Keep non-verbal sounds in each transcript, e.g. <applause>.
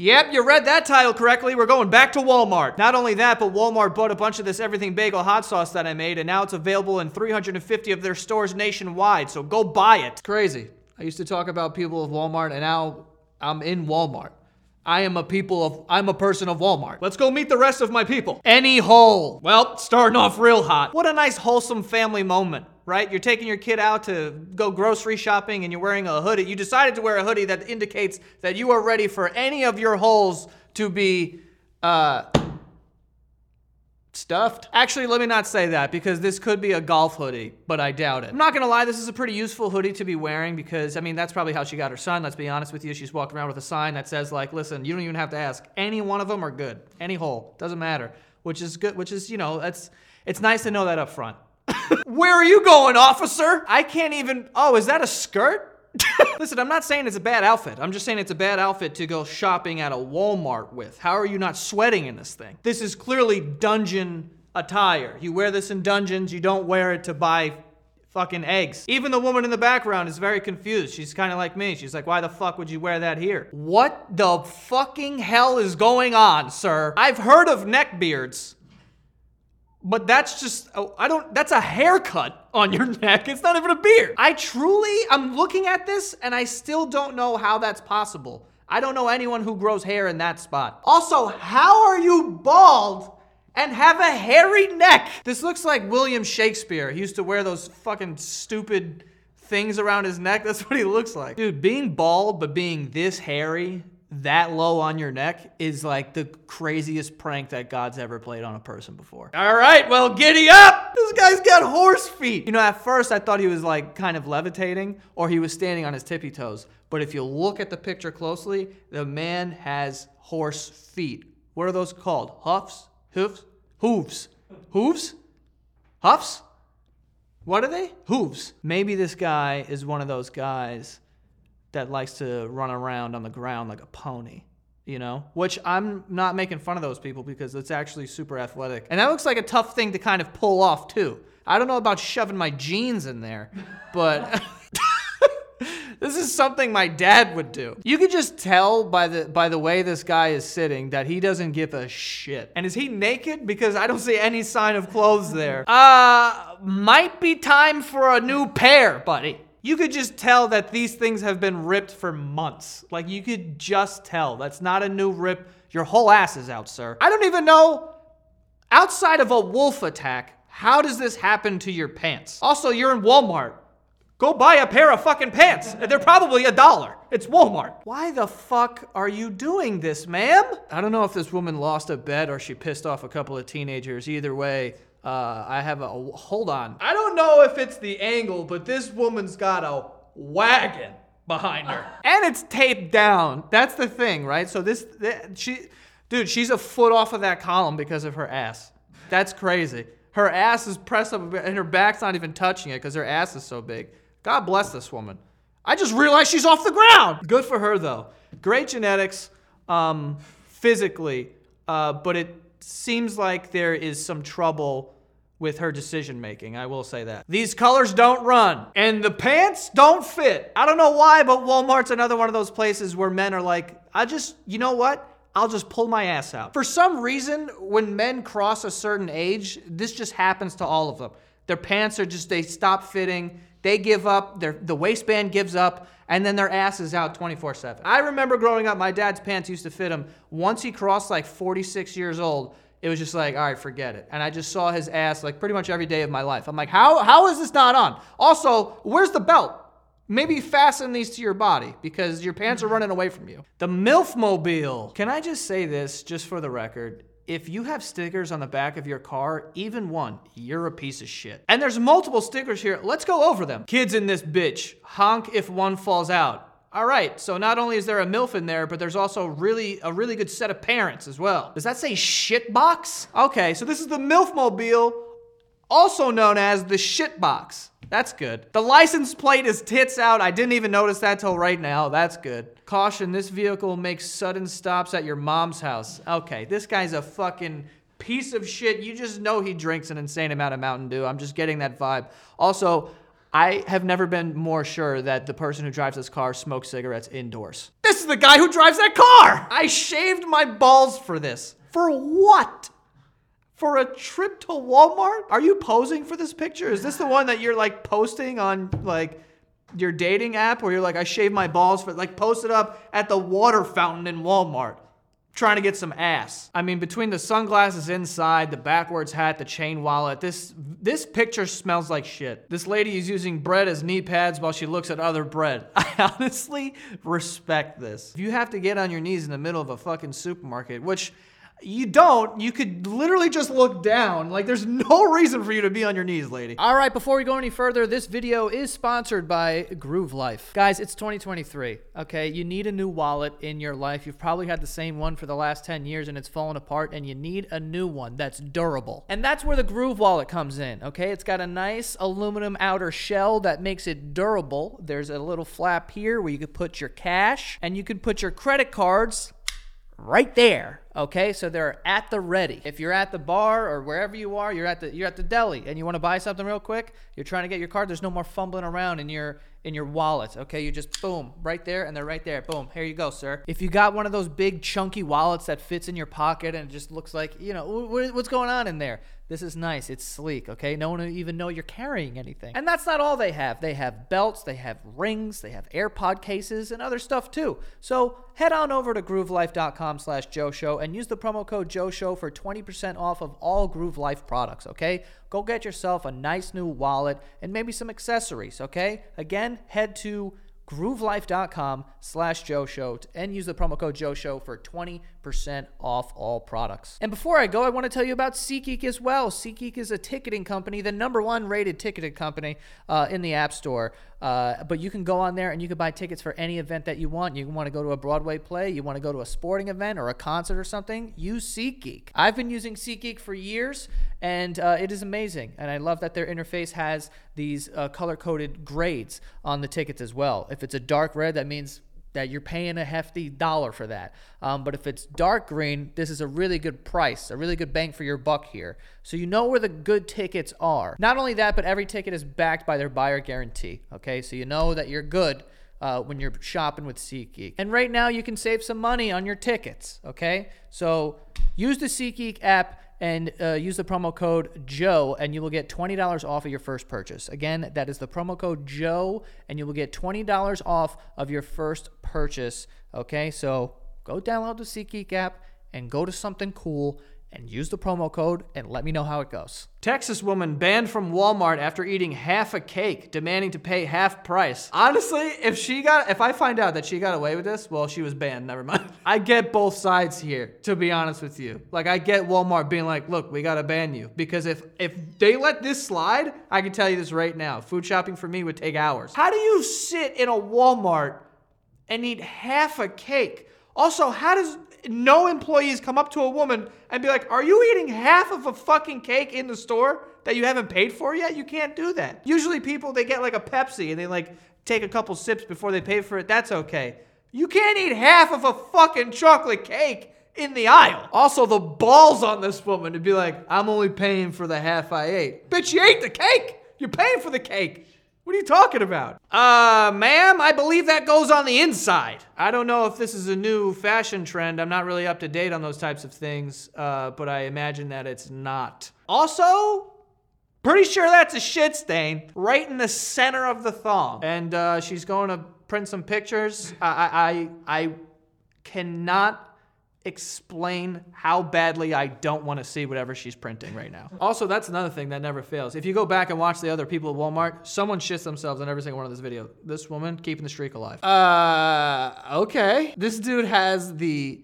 Yep, you read that title correctly. We're going back to Walmart. Not only that, but Walmart bought a bunch of this everything bagel hot sauce that I made, and now it's available in 350 of their stores nationwide. So go buy it. It's crazy. I used to talk about people of Walmart, and now I'm in Walmart. I am a people of I'm a person of Walmart. Let's go meet the rest of my people. Any hole. Well, starting off real hot. What a nice wholesome family moment, right? You're taking your kid out to go grocery shopping and you're wearing a hoodie. You decided to wear a hoodie that indicates that you are ready for any of your holes to be uh stuffed. Actually, let me not say that because this could be a golf hoodie, but I doubt it. I'm not gonna lie, this is a pretty useful hoodie to be wearing because I mean that's probably how she got her son. Let's be honest with you. She's walking around with a sign that says like, listen, you don't even have to ask. Any one of them are good. Any hole doesn't matter. Which is good. Which is you know that's it's nice to know that up front. Where are you going, officer? I can't even. Oh, is that a skirt? <laughs> Listen, I'm not saying it's a bad outfit. I'm just saying it's a bad outfit to go shopping at a Walmart with. How are you not sweating in this thing? This is clearly dungeon attire. You wear this in dungeons, you don't wear it to buy fucking eggs. Even the woman in the background is very confused. She's kind of like me. She's like, why the fuck would you wear that here? What the fucking hell is going on, sir? I've heard of neck beards. But that's just, oh, I don't, that's a haircut on your <laughs> neck. It's not even a beard. I truly, I'm looking at this and I still don't know how that's possible. I don't know anyone who grows hair in that spot. Also, how are you bald and have a hairy neck? This looks like William Shakespeare. He used to wear those fucking stupid things around his neck. That's what he looks like. Dude, being bald but being this hairy that low on your neck is like the craziest prank that God's ever played on a person before. All right, well, giddy up! This guy's got horse feet. You know, at first I thought he was like kind of levitating or he was standing on his tippy toes. But if you look at the picture closely, the man has horse feet. What are those called? Huffs? Hoofs? Hooves. Hooves? Huffs? What are they? Hooves. Maybe this guy is one of those guys that likes to run around on the ground like a pony, you know? Which I'm not making fun of those people because it's actually super athletic. And that looks like a tough thing to kind of pull off too. I don't know about shoving my jeans in there, but <laughs> this is something my dad would do. You could just tell by the by the way this guy is sitting that he doesn't give a shit. And is he naked? Because I don't see any sign of clothes there. Uh, might be time for a new pair, buddy you could just tell that these things have been ripped for months. Like you could just tell. That's not a new rip. Your whole ass is out, sir. I don't even know. Outside of a wolf attack, how does this happen to your pants? Also, you're in Walmart. Go buy a pair of fucking pants. They're probably a dollar. It's Walmart. Why the fuck are you doing this, ma'am? I don't know if this woman lost a bet or she pissed off a couple of teenagers. Either way, uh, I have a hold on. I don't know if it's the angle, but this woman's got a wagon behind her, <laughs> and it's taped down. That's the thing, right? So this, she, dude, she's a foot off of that column because of her ass. That's crazy. Her ass is pressed up, and her back's not even touching it because her ass is so big. God bless this woman. I just realized she's off the ground. Good for her though. Great genetics, um, physically, uh, but it seems like there is some trouble with her decision making. I will say that. These colors don't run and the pants don't fit. I don't know why, but Walmart's another one of those places where men are like, I just, you know what? I'll just pull my ass out. For some reason, when men cross a certain age, this just happens to all of them. Their pants are just, they stop fitting, they give up, their, the waistband gives up, and then their ass is out 24 7. I remember growing up, my dad's pants used to fit him. Once he crossed like 46 years old, it was just like, all right, forget it. And I just saw his ass like pretty much every day of my life. I'm like, how, how is this not on? Also, where's the belt? Maybe fasten these to your body because your pants are running away from you. The MILF Mobile. Can I just say this, just for the record? If you have stickers on the back of your car, even one, you're a piece of shit. And there's multiple stickers here. Let's go over them. Kids in this bitch. Honk if one falls out. All right, so not only is there a MILF in there, but there's also really a really good set of parents as well. Does that say shit box? Okay, so this is the MILF mobile, also known as the shit box. That's good. The license plate is tits out. I didn't even notice that till right now. That's good. Caution, this vehicle makes sudden stops at your mom's house. Okay, this guy's a fucking piece of shit. You just know he drinks an insane amount of Mountain Dew. I'm just getting that vibe. Also, I have never been more sure that the person who drives this car smokes cigarettes indoors. This is the guy who drives that car! I shaved my balls for this. For what? For a trip to Walmart? Are you posing for this picture? Is this the one that you're like posting on like your dating app where you're like, I shaved my balls for like post it up at the water fountain in Walmart? Trying to get some ass. I mean, between the sunglasses inside, the backwards hat, the chain wallet, this this picture smells like shit. This lady is using bread as knee pads while she looks at other bread. <laughs> I honestly respect this. If you have to get on your knees in the middle of a fucking supermarket, which you don't. You could literally just look down. Like, there's no <laughs> reason for you to be on your knees, lady. All right, before we go any further, this video is sponsored by Groove Life. Guys, it's 2023, okay? You need a new wallet in your life. You've probably had the same one for the last 10 years and it's fallen apart, and you need a new one that's durable. And that's where the Groove Wallet comes in, okay? It's got a nice aluminum outer shell that makes it durable. There's a little flap here where you could put your cash and you could put your credit cards right there. Okay, so they're at the ready. If you're at the bar or wherever you are, you're at the you're at the deli and you want to buy something real quick, you're trying to get your card. There's no more fumbling around in your in your wallet. Okay, you just boom right there and they're right there. Boom, here you go, sir. If you got one of those big chunky wallets that fits in your pocket and it just looks like you know what's going on in there, this is nice. It's sleek, okay? No one will even know you're carrying anything. And that's not all they have. They have belts, they have rings, they have AirPod cases, and other stuff too. So head on over to groovelife.com slash Joe Show and use the promo code Joe Show for 20% off of all Groove Life products, okay? Go get yourself a nice new wallet and maybe some accessories, okay? Again, head to groovelife.com slash Joe Show and use the promo code Joe Show for 20% off all products. And before I go, I want to tell you about SeatGeek as well. SeatGeek is a ticketing company, the number one rated ticketing company uh, in the App Store. Uh, but you can go on there and you can buy tickets for any event that you want. You want to go to a Broadway play, you want to go to a sporting event or a concert or something, use SeatGeek. I've been using SeatGeek for years and uh, it is amazing. And I love that their interface has these uh, color coded grades on the tickets as well. If it's a dark red, that means that you're paying a hefty dollar for that. Um, but if it's dark green, this is a really good price, a really good bang for your buck here. So you know where the good tickets are. Not only that, but every ticket is backed by their buyer guarantee. Okay, so you know that you're good. Uh, when you're shopping with SeatGeek. And right now, you can save some money on your tickets. Okay, so use the SeatGeek app and uh, use the promo code Joe, and you will get $20 off of your first purchase. Again, that is the promo code Joe, and you will get $20 off of your first purchase. Okay, so go download the SeatGeek app and go to something cool and use the promo code and let me know how it goes. Texas woman banned from Walmart after eating half a cake, demanding to pay half price. Honestly, if she got if I find out that she got away with this, well, she was banned, never mind. <laughs> I get both sides here, to be honest with you. Like I get Walmart being like, "Look, we got to ban you." Because if if they let this slide, I can tell you this right now. Food shopping for me would take hours. How do you sit in a Walmart and eat half a cake? Also, how does no employees come up to a woman and be like, Are you eating half of a fucking cake in the store that you haven't paid for yet? You can't do that. Usually people, they get like a Pepsi and they like take a couple sips before they pay for it. That's okay. You can't eat half of a fucking chocolate cake in the aisle. Also, the balls on this woman to be like, I'm only paying for the half I ate. Bitch, you ate the cake. You're paying for the cake. What are you talking about? Uh, ma'am, I believe that goes on the inside. I don't know if this is a new fashion trend. I'm not really up to date on those types of things, uh, but I imagine that it's not. Also, pretty sure that's a shit stain right in the center of the thong. And uh, she's going to print some pictures. I, I, I cannot explain how badly I don't want to see whatever she's printing right now. Also, that's another thing that never fails. If you go back and watch the other people at Walmart, someone shits themselves on every single one of this video. This woman keeping the streak alive. Uh, okay. This dude has the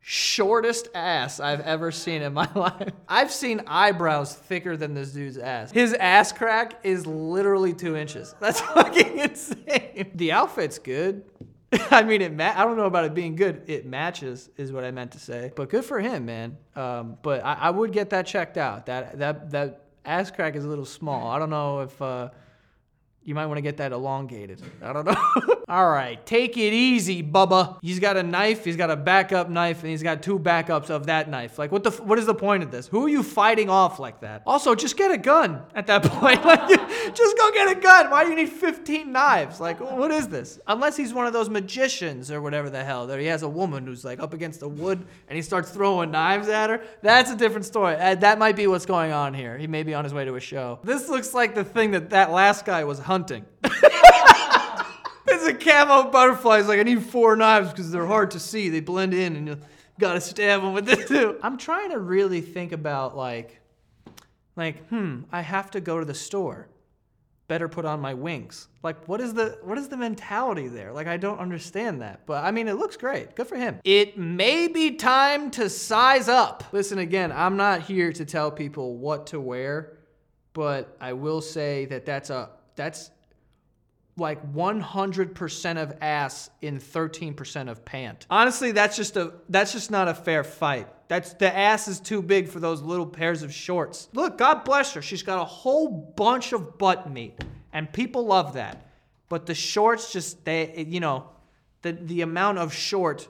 shortest ass I've ever seen in my <laughs> life. I've seen eyebrows thicker than this dude's ass. His ass crack is literally two inches. That's <laughs> fucking insane. The outfit's good. <laughs> I mean, it. Ma- I don't know about it being good. It matches, is what I meant to say. But good for him, man. Um, but I, I, would get that checked out. That that that ass crack is a little small. I don't know if uh, You might want to get that elongated. I don't know. <laughs> All right, take it easy, Bubba. He's got a knife, he's got a backup knife, and he's got two backups of that knife. Like, what the? What is the point of this? Who are you fighting off like that? Also, just get a gun at that <laughs> point. Like, <laughs> just go get a gun. Why do you need 15 knives? Like, what is this? Unless he's one of those magicians or whatever the hell. That he has a woman who's like up against the wood and he starts throwing knives at her. That's a different story. Uh, that might be what's going on here. He may be on his way to a show. This looks like the thing that that last guy was hunting. <laughs> It's a camo butterfly. It's like, I need four knives because they're hard to see. They blend in and you gotta stab them with this <laughs> too. I'm trying to really think about like, like, hmm, I have to go to the store. Better put on my wings. Like, what is the what is the mentality there? Like, I don't understand that. But I mean, it looks great. Good for him. It may be time to size up. Listen again. I'm not here to tell people what to wear, but I will say that that's a that's like 100% of ass in 13% of pant. Honestly, that's just a that's just not a fair fight. That's the ass is too big for those little pairs of shorts. Look, God bless her. She's got a whole bunch of butt meat and people love that. But the shorts just they you know, the the amount of short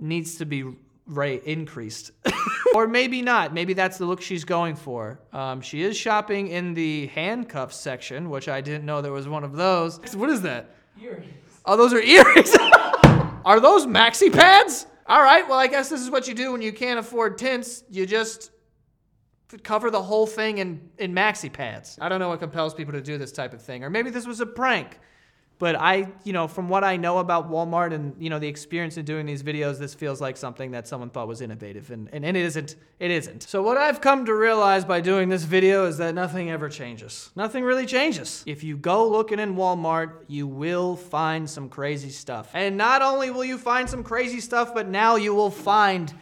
needs to be rate increased. <laughs> or maybe not. Maybe that's the look she's going for. Um, she is shopping in the handcuffs section, which I didn't know there was one of those. What is that? Earrings. Oh, those are earrings. <laughs> are those maxi pads? All right. Well, I guess this is what you do when you can't afford tints. You just cover the whole thing in, in maxi pads. I don't know what compels people to do this type of thing. Or maybe this was a prank. But I, you know, from what I know about Walmart and, you know, the experience in doing these videos, this feels like something that someone thought was innovative and, and it isn't. It isn't. So what I've come to realize by doing this video is that nothing ever changes. Nothing really changes. If you go looking in Walmart, you will find some crazy stuff. And not only will you find some crazy stuff, but now you will find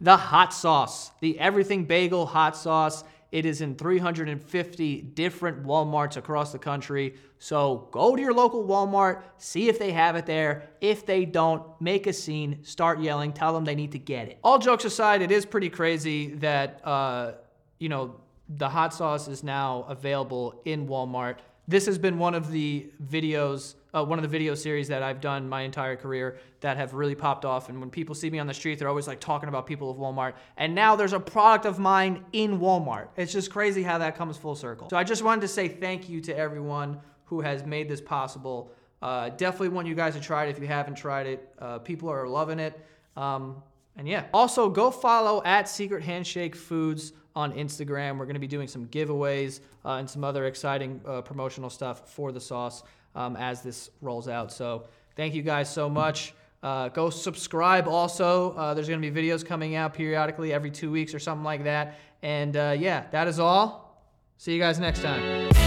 the hot sauce, the everything bagel hot sauce. It is in 350 different Walmarts across the country. So go to your local Walmart, see if they have it there. If they don't, make a scene, start yelling, tell them they need to get it. All jokes aside, it is pretty crazy that, uh, you know, the hot sauce is now available in Walmart. This has been one of the videos, uh, one of the video series that I've done my entire career that have really popped off. And when people see me on the street, they're always like talking about people of Walmart. And now there's a product of mine in Walmart. It's just crazy how that comes full circle. So I just wanted to say thank you to everyone who has made this possible. Uh, definitely want you guys to try it if you haven't tried it. Uh, people are loving it. Um, and yeah. Also, go follow at Secret Handshake Foods on Instagram. We're going to be doing some giveaways uh, and some other exciting uh, promotional stuff for the sauce um, as this rolls out. So thank you guys so much. Uh, go subscribe also. Uh, there's going to be videos coming out periodically every two weeks or something like that. And uh, yeah, that is all. See you guys next time.